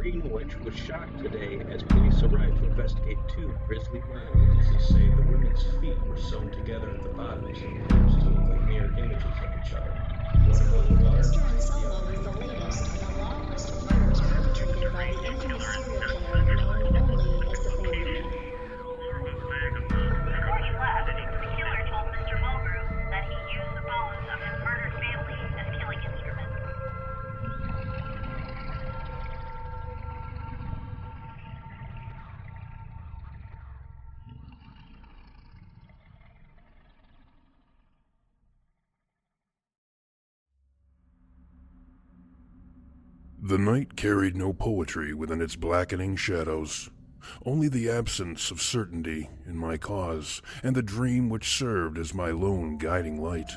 Greenwich was shocked today as police arrived to investigate two grisly murders. They say the women's feet were sewn together at the bottoms and corpses looked like mirror images of each other. Want to go to the water? The night carried no poetry within its blackening shadows, only the absence of certainty in my cause, and the dream which served as my lone guiding light.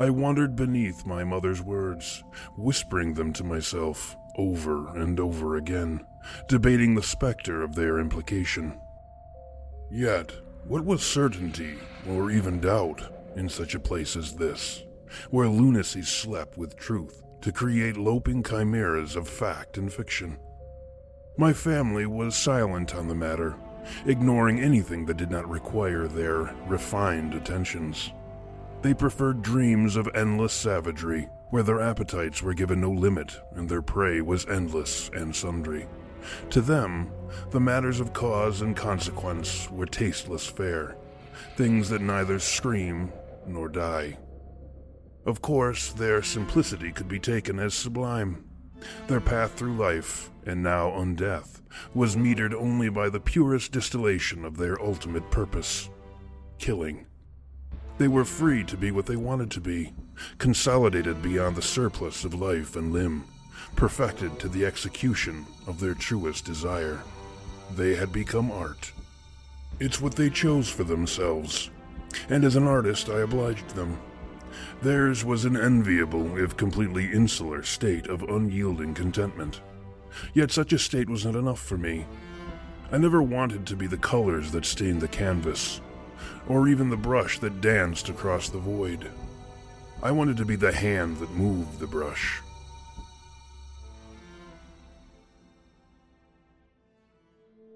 I wandered beneath my mother's words, whispering them to myself over and over again, debating the specter of their implication. Yet, what was certainty, or even doubt, in such a place as this, where lunacy slept with truth to create loping chimeras of fact and fiction? My family was silent on the matter, ignoring anything that did not require their refined attentions. They preferred dreams of endless savagery, where their appetites were given no limit and their prey was endless and sundry. To them, the matters of cause and consequence were tasteless fare, things that neither scream nor die. Of course, their simplicity could be taken as sublime. Their path through life, and now undeath, was metered only by the purest distillation of their ultimate purpose killing. They were free to be what they wanted to be, consolidated beyond the surplus of life and limb, perfected to the execution of their truest desire. They had become art. It's what they chose for themselves, and as an artist I obliged them. Theirs was an enviable, if completely insular, state of unyielding contentment. Yet such a state was not enough for me. I never wanted to be the colors that stained the canvas, or even the brush that danced across the void. I wanted to be the hand that moved the brush.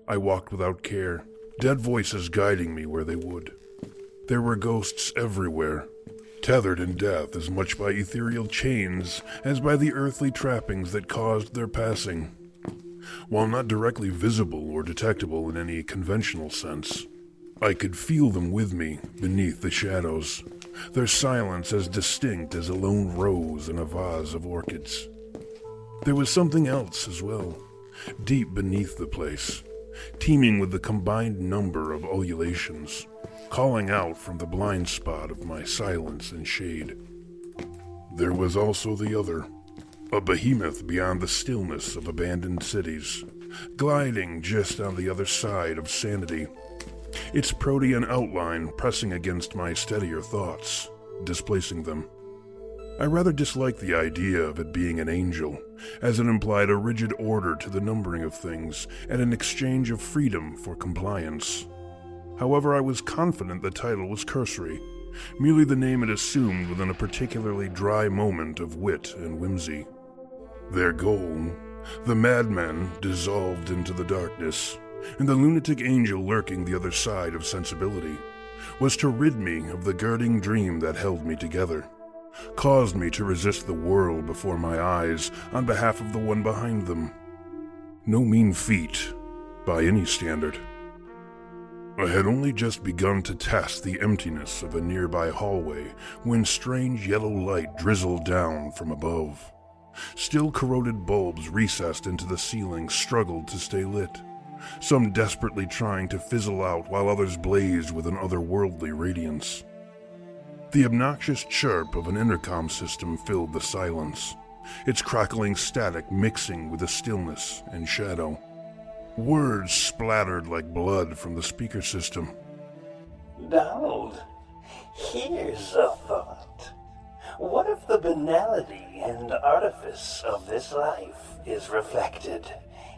I walked without care, dead voices guiding me where they would. There were ghosts everywhere, tethered in death as much by ethereal chains as by the earthly trappings that caused their passing. While not directly visible or detectable in any conventional sense, I could feel them with me beneath the shadows, their silence as distinct as a lone rose in a vase of orchids. There was something else as well, deep beneath the place, teeming with the combined number of ululations, calling out from the blind spot of my silence and shade. There was also the other, a behemoth beyond the stillness of abandoned cities, gliding just on the other side of sanity its protean outline pressing against my steadier thoughts, displacing them. I rather disliked the idea of it being an angel, as it implied a rigid order to the numbering of things and an exchange of freedom for compliance. However, I was confident the title was cursory, merely the name it assumed within a particularly dry moment of wit and whimsy. Their goal, the madman dissolved into the darkness, and the lunatic angel lurking the other side of sensibility, was to rid me of the girding dream that held me together, caused me to resist the world before my eyes on behalf of the one behind them. No mean feat, by any standard. I had only just begun to test the emptiness of a nearby hallway when strange yellow light drizzled down from above. Still corroded bulbs recessed into the ceiling struggled to stay lit some desperately trying to fizzle out while others blazed with an otherworldly radiance. The obnoxious chirp of an intercom system filled the silence, its crackling static mixing with the stillness and shadow. Words splattered like blood from the speaker system. Donald, here's a thought. What if the banality and artifice of this life is reflected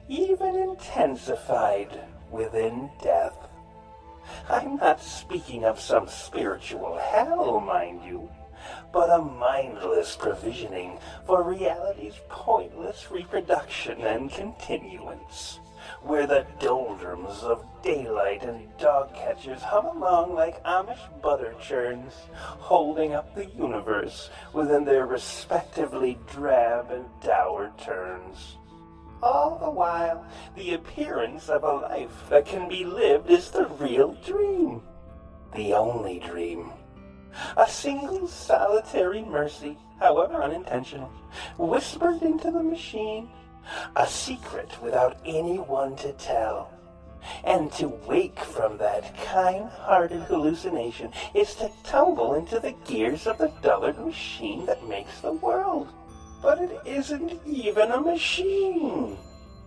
even intensified within death. I'm not speaking of some spiritual hell, mind you, but a mindless provisioning for reality's pointless reproduction and continuance, where the doldrums of daylight and dog catchers hum along like Amish butter churns, holding up the universe within their respectively drab and dour turns all the while the appearance of a life that can be lived is the real dream. The only dream. A single solitary mercy, however unintentional, whispered into the machine. A secret without anyone to tell. And to wake from that kind-hearted hallucination is to tumble into the gears of the dullard machine that makes the world. But it isn't even a machine,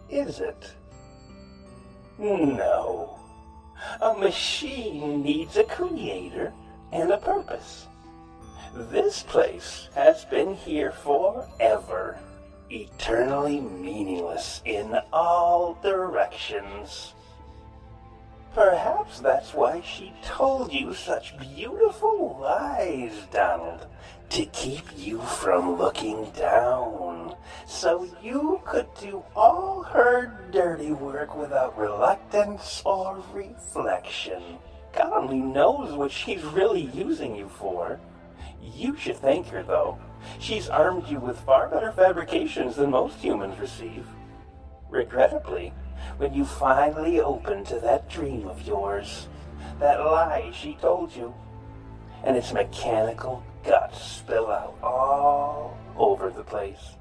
is it? No. A machine needs a creator and a purpose. This place has been here forever, eternally meaningless in all directions. Perhaps that's why she told you such beautiful lies, Donald, to keep you from looking down, so you could do all her dirty work without reluctance or reflection. God only knows what she's really using you for. You should thank her, though. She's armed you with far better fabrications than most humans receive. Regrettably, when you finally open to that dream of yours, that lie she told you, and its mechanical guts spill out all over the place.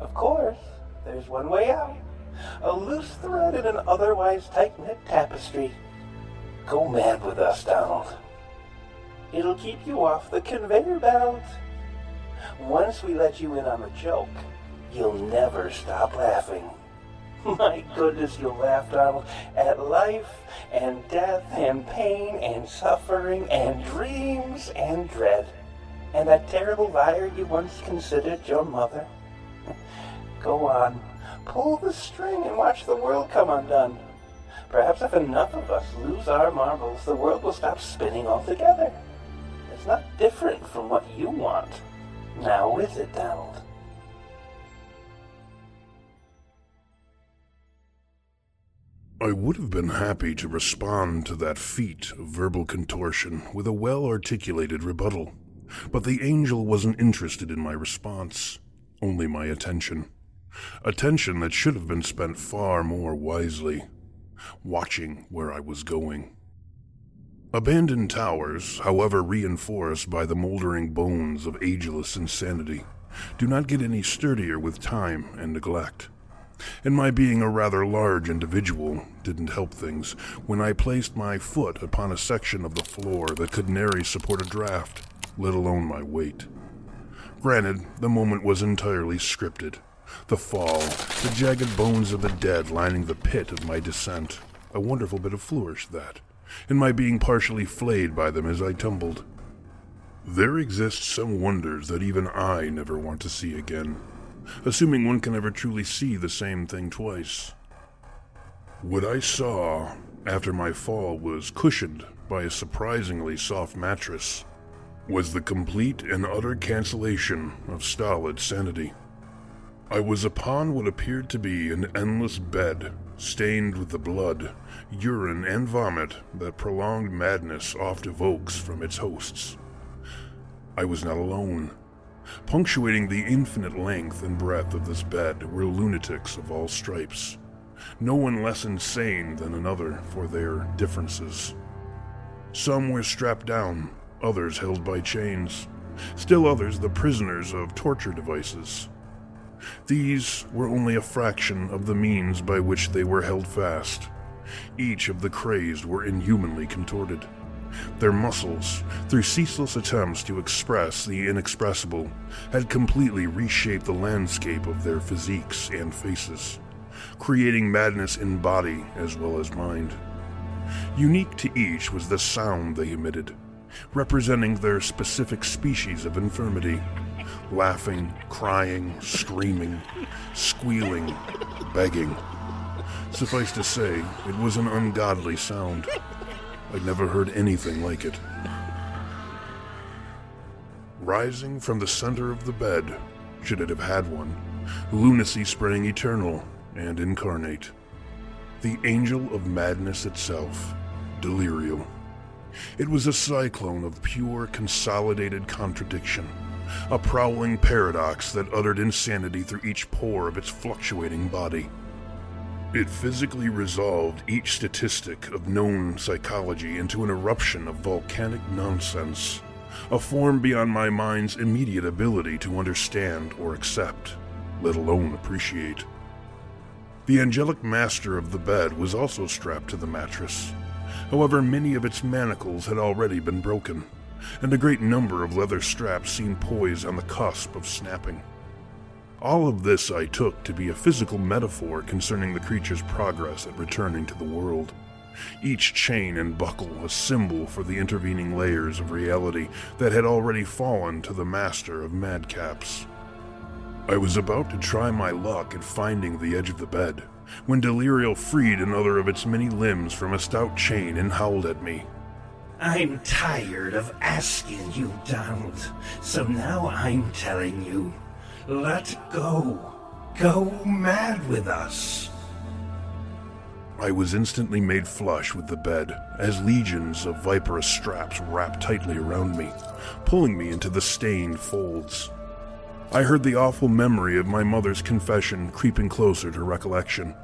Of course, there's one way out. A loose thread in an otherwise tight-knit tapestry. Go mad with us, Donald. It'll keep you off the conveyor belt. Once we let you in on the joke, you'll never stop laughing. My goodness, you'll laugh, Donald, at life and death and pain and suffering and dreams and dread. And that terrible liar you once considered your mother. Go on, pull the string and watch the world come undone. Perhaps if enough of us lose our marbles, the world will stop spinning altogether. It's not different from what you want. Now is it, Donald? I would have been happy to respond to that feat of verbal contortion with a well articulated rebuttal, but the angel wasn't interested in my response, only my attention. Attention that should have been spent far more wisely, watching where I was going. Abandoned towers, however reinforced by the moldering bones of ageless insanity, do not get any sturdier with time and neglect and my being a rather large individual didn't help things when I placed my foot upon a section of the floor that could nary support a draft, let alone my weight. Granted, the moment was entirely scripted. The fall, the jagged bones of the dead lining the pit of my descent, a wonderful bit of flourish that, and my being partially flayed by them as I tumbled. There exist some wonders that even I never want to see again assuming one can ever truly see the same thing twice. What I saw after my fall was cushioned by a surprisingly soft mattress was the complete and utter cancellation of stolid sanity. I was upon what appeared to be an endless bed, stained with the blood, urine, and vomit that prolonged madness oft evokes from its hosts. I was not alone. Punctuating the infinite length and breadth of this bed were lunatics of all stripes, no one less insane than another for their differences. Some were strapped down, others held by chains, still others the prisoners of torture devices. These were only a fraction of the means by which they were held fast. Each of the crazed were inhumanly contorted. Their muscles, through ceaseless attempts to express the inexpressible, had completely reshaped the landscape of their physiques and faces, creating madness in body as well as mind. Unique to each was the sound they emitted, representing their specific species of infirmity laughing, crying, screaming, squealing, begging. Suffice to say, it was an ungodly sound. I'd never heard anything like it. Rising from the center of the bed, should it have had one, lunacy sprang eternal and incarnate. The angel of madness itself, Delirium. It was a cyclone of pure, consolidated contradiction, a prowling paradox that uttered insanity through each pore of its fluctuating body. It physically resolved each statistic of known psychology into an eruption of volcanic nonsense, a form beyond my mind's immediate ability to understand or accept, let alone appreciate. The angelic master of the bed was also strapped to the mattress. However, many of its manacles had already been broken, and a great number of leather straps seemed poised on the cusp of snapping. All of this I took to be a physical metaphor concerning the creature's progress at returning to the world. each chain and buckle a symbol for the intervening layers of reality that had already fallen to the master of madcaps. I was about to try my luck at finding the edge of the bed when Delirial freed another of its many limbs from a stout chain and howled at me. I'm tired of asking you, Donald, so now I'm telling you let go. Go mad with us. I was instantly made flush with the bed as legions of viperous straps wrapped tightly around me, pulling me into the stained folds. I heard the awful memory of my mother's confession creeping closer to recollection,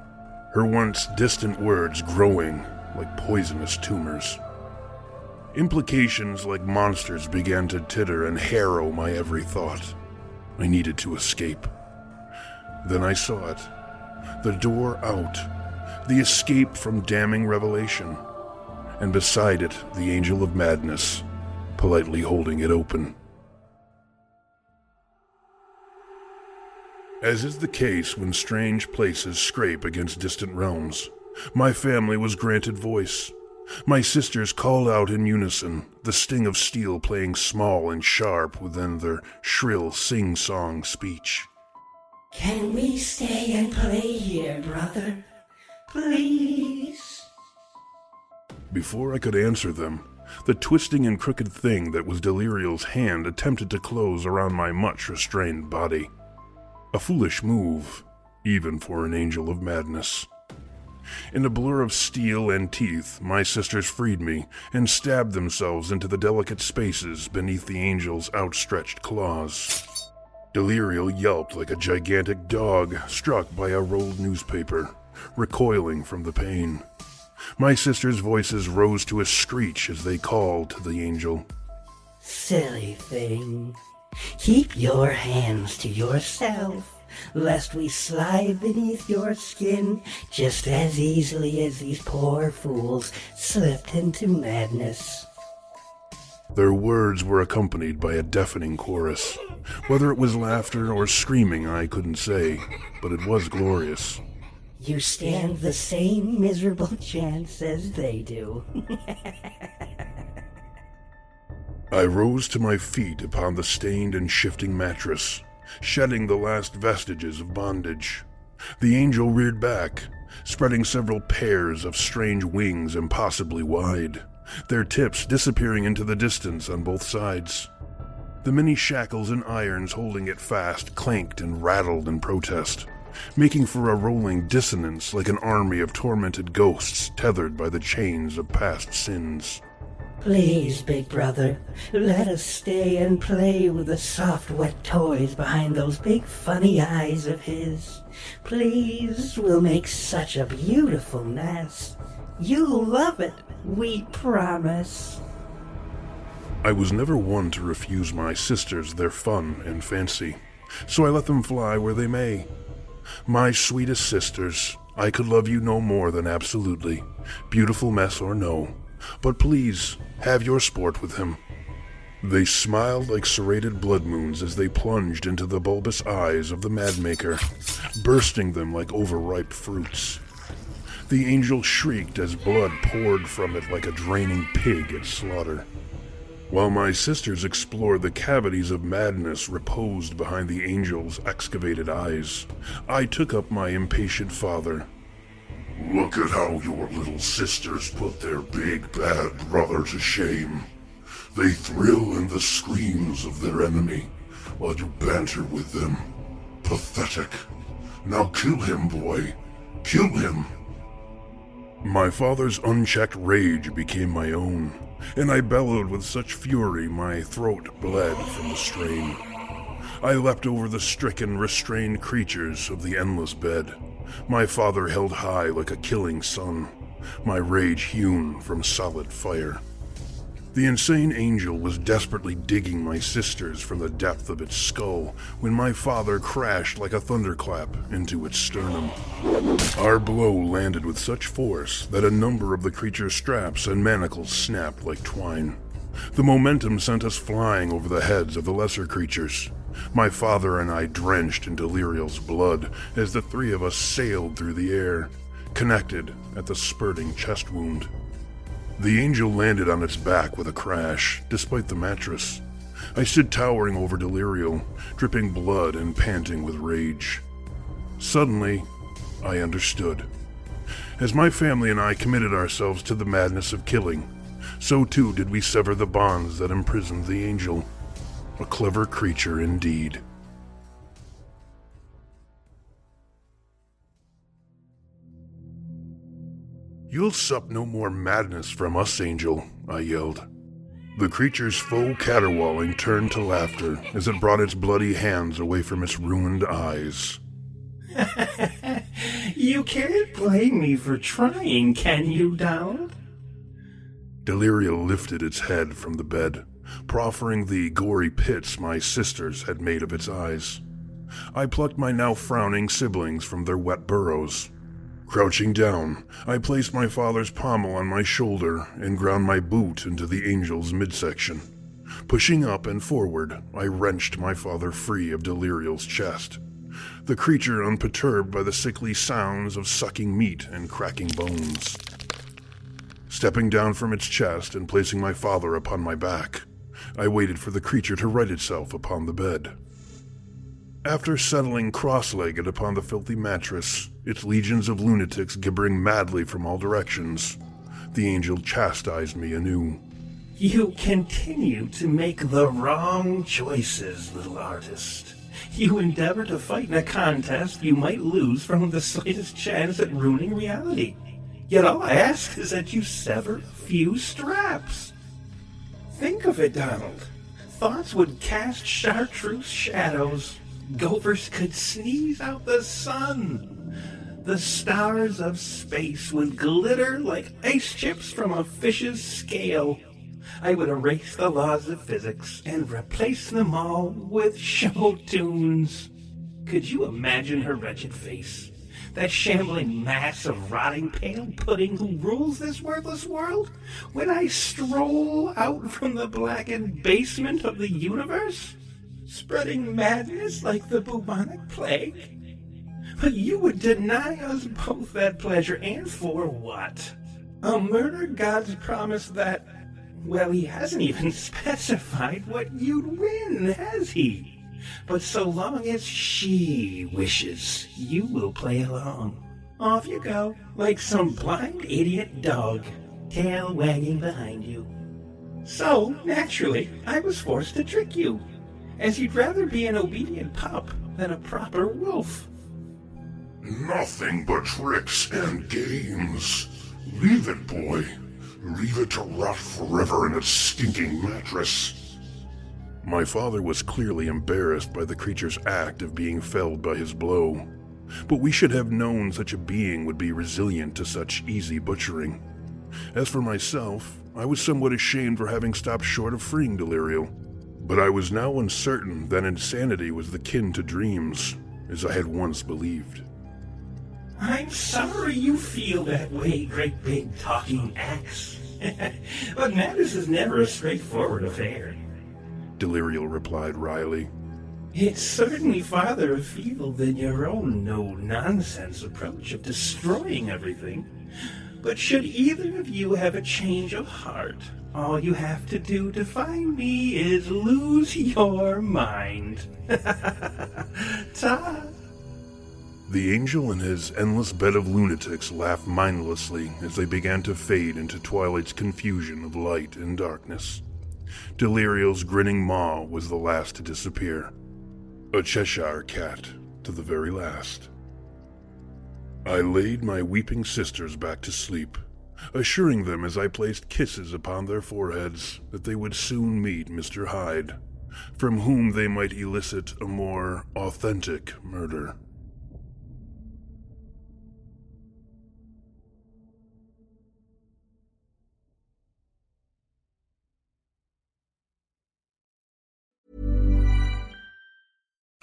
her once distant words growing like poisonous tumors. Implications like monsters began to titter and harrow my every thought. I needed to escape. Then I saw it the door out the escape from damning revelation, and beside it, the angel of madness, politely holding it open. As is the case when strange places scrape against distant realms, my family was granted voice. My sisters called out in unison, the sting of steel playing small and sharp within their shrill sing song speech. Can we stay and play here, brother? Please? Before I could answer them, the twisting and crooked thing that was Delirial's hand attempted to close around my much restrained body. A foolish move, even for an angel of madness. In a blur of steel and teeth, my sisters freed me and stabbed themselves into the delicate spaces beneath the angel's outstretched claws. Delirial yelped like a gigantic dog struck by a rolled newspaper recoiling from the pain. My sisters' voices rose to a screech as they called to the angel. Silly thing. Keep your hands to yourself, lest we slide beneath your skin just as easily as these poor fools slipped into madness. Their words were accompanied by a deafening chorus. Whether it was laughter or screaming, I couldn't say, but it was glorious. You stand the same miserable chance as they do. I rose to my feet upon the stained and shifting mattress, shedding the last vestiges of bondage. The angel reared back, spreading several pairs of strange wings impossibly wide, their tips disappearing into the distance on both sides. The many shackles and irons holding it fast clanked and rattled in protest making for a rolling dissonance like an army of tormented ghosts tethered by the chains of past sins. Please, big brother, let us stay and play with the soft, wet toys behind those big, funny eyes of his. Please, we'll make such a beautiful nest. You'll love it, we promise. I was never one to refuse my sisters their fun and fancy, so I let them fly where they may. My sweetest sisters, I could love you no more than absolutely, beautiful mess or no, but please have your sport with him. They smiled like serrated blood moons as they plunged into the bulbous eyes of the madmaker, bursting them like overripe fruits. The angel shrieked as blood poured from it like a draining pig at slaughter. While my sisters explored the cavities of madness reposed behind the angel's excavated eyes, I took up my impatient father. Look at how your little sisters put their big bad brother to shame. They thrill in the screams of their enemy while you banter with them. Pathetic. Now kill him, boy. Kill him. My father's unchecked rage became my own and I bellowed with such fury my throat bled from the strain. I leapt over the stricken, restrained creatures of the endless bed, my father held high like a killing sun, my rage hewn from solid fire. The insane angel was desperately digging my sisters from the depth of its skull when my father crashed like a thunderclap into its sternum. Our blow landed with such force that a number of the creature's straps and manacles snapped like twine. The momentum sent us flying over the heads of the lesser creatures. My father and I drenched in Delirial's blood as the three of us sailed through the air, connected at the spurting chest wound. The angel landed on its back with a crash, despite the mattress. I stood towering over Delirio, dripping blood and panting with rage. Suddenly, I understood. As my family and I committed ourselves to the madness of killing, so too did we sever the bonds that imprisoned the angel. A clever creature indeed. You'll sup no more madness from us, Angel, I yelled. The creature's full caterwauling turned to laughter as it brought its bloody hands away from its ruined eyes. you can't blame me for trying, can you, Donald? Deliria lifted its head from the bed, proffering the gory pits my sisters had made of its eyes. I plucked my now frowning siblings from their wet burrows. Crouching down, I placed my father's pommel on my shoulder and ground my boot into the angel's midsection. Pushing up and forward, I wrenched my father free of Delirio's chest. The creature unperturbed by the sickly sounds of sucking meat and cracking bones. Stepping down from its chest and placing my father upon my back, I waited for the creature to right itself upon the bed. After settling cross legged upon the filthy mattress, its legions of lunatics gibbering madly from all directions, the angel chastised me anew. You continue to make the wrong choices, little artist. You endeavor to fight in a contest you might lose from the slightest chance at ruining reality. Yet all I ask is that you sever a few straps. Think of it, Donald. Thoughts would cast chartreuse shadows Gophers could sneeze out the sun. The stars of space would glitter like ice chips from a fish's scale. I would erase the laws of physics and replace them all with show tunes. Could you imagine her wretched face? That shambling mass of rotting pale pudding who rules this worthless world? When I stroll out from the blackened basement of the universe? spreading madness like the bubonic plague. But you would deny us both that pleasure, and for what? A murder god's promise that, well, he hasn't even specified what you'd win, has he? But so long as she wishes, you will play along. Off you go, like some blind idiot dog, tail wagging behind you. So, naturally, I was forced to trick you as you'd rather be an obedient pup than a proper wolf. Nothing but tricks and games. Leave it, boy. Leave it to rot forever in its stinking mattress. My father was clearly embarrassed by the creature's act of being felled by his blow. But we should have known such a being would be resilient to such easy butchering. As for myself, I was somewhat ashamed for having stopped short of freeing Delirio. But I was now uncertain that insanity was the kin to dreams, as I had once believed. I'm sorry you feel that way, great big talking axe. but madness is never a straightforward affair. Delirio replied wryly. It's certainly farther afield than your own no nonsense approach of destroying everything. But should either of you have a change of heart, all you have to do to find me is lose your mind. Ta! The angel and his endless bed of lunatics laughed mindlessly as they began to fade into Twilight's confusion of light and darkness. Delirio's grinning maw was the last to disappear. A Cheshire cat to the very last. I laid my weeping sisters back to sleep assuring them as I placed kisses upon their foreheads that they would soon meet Mr. Hyde, from whom they might elicit a more authentic murder.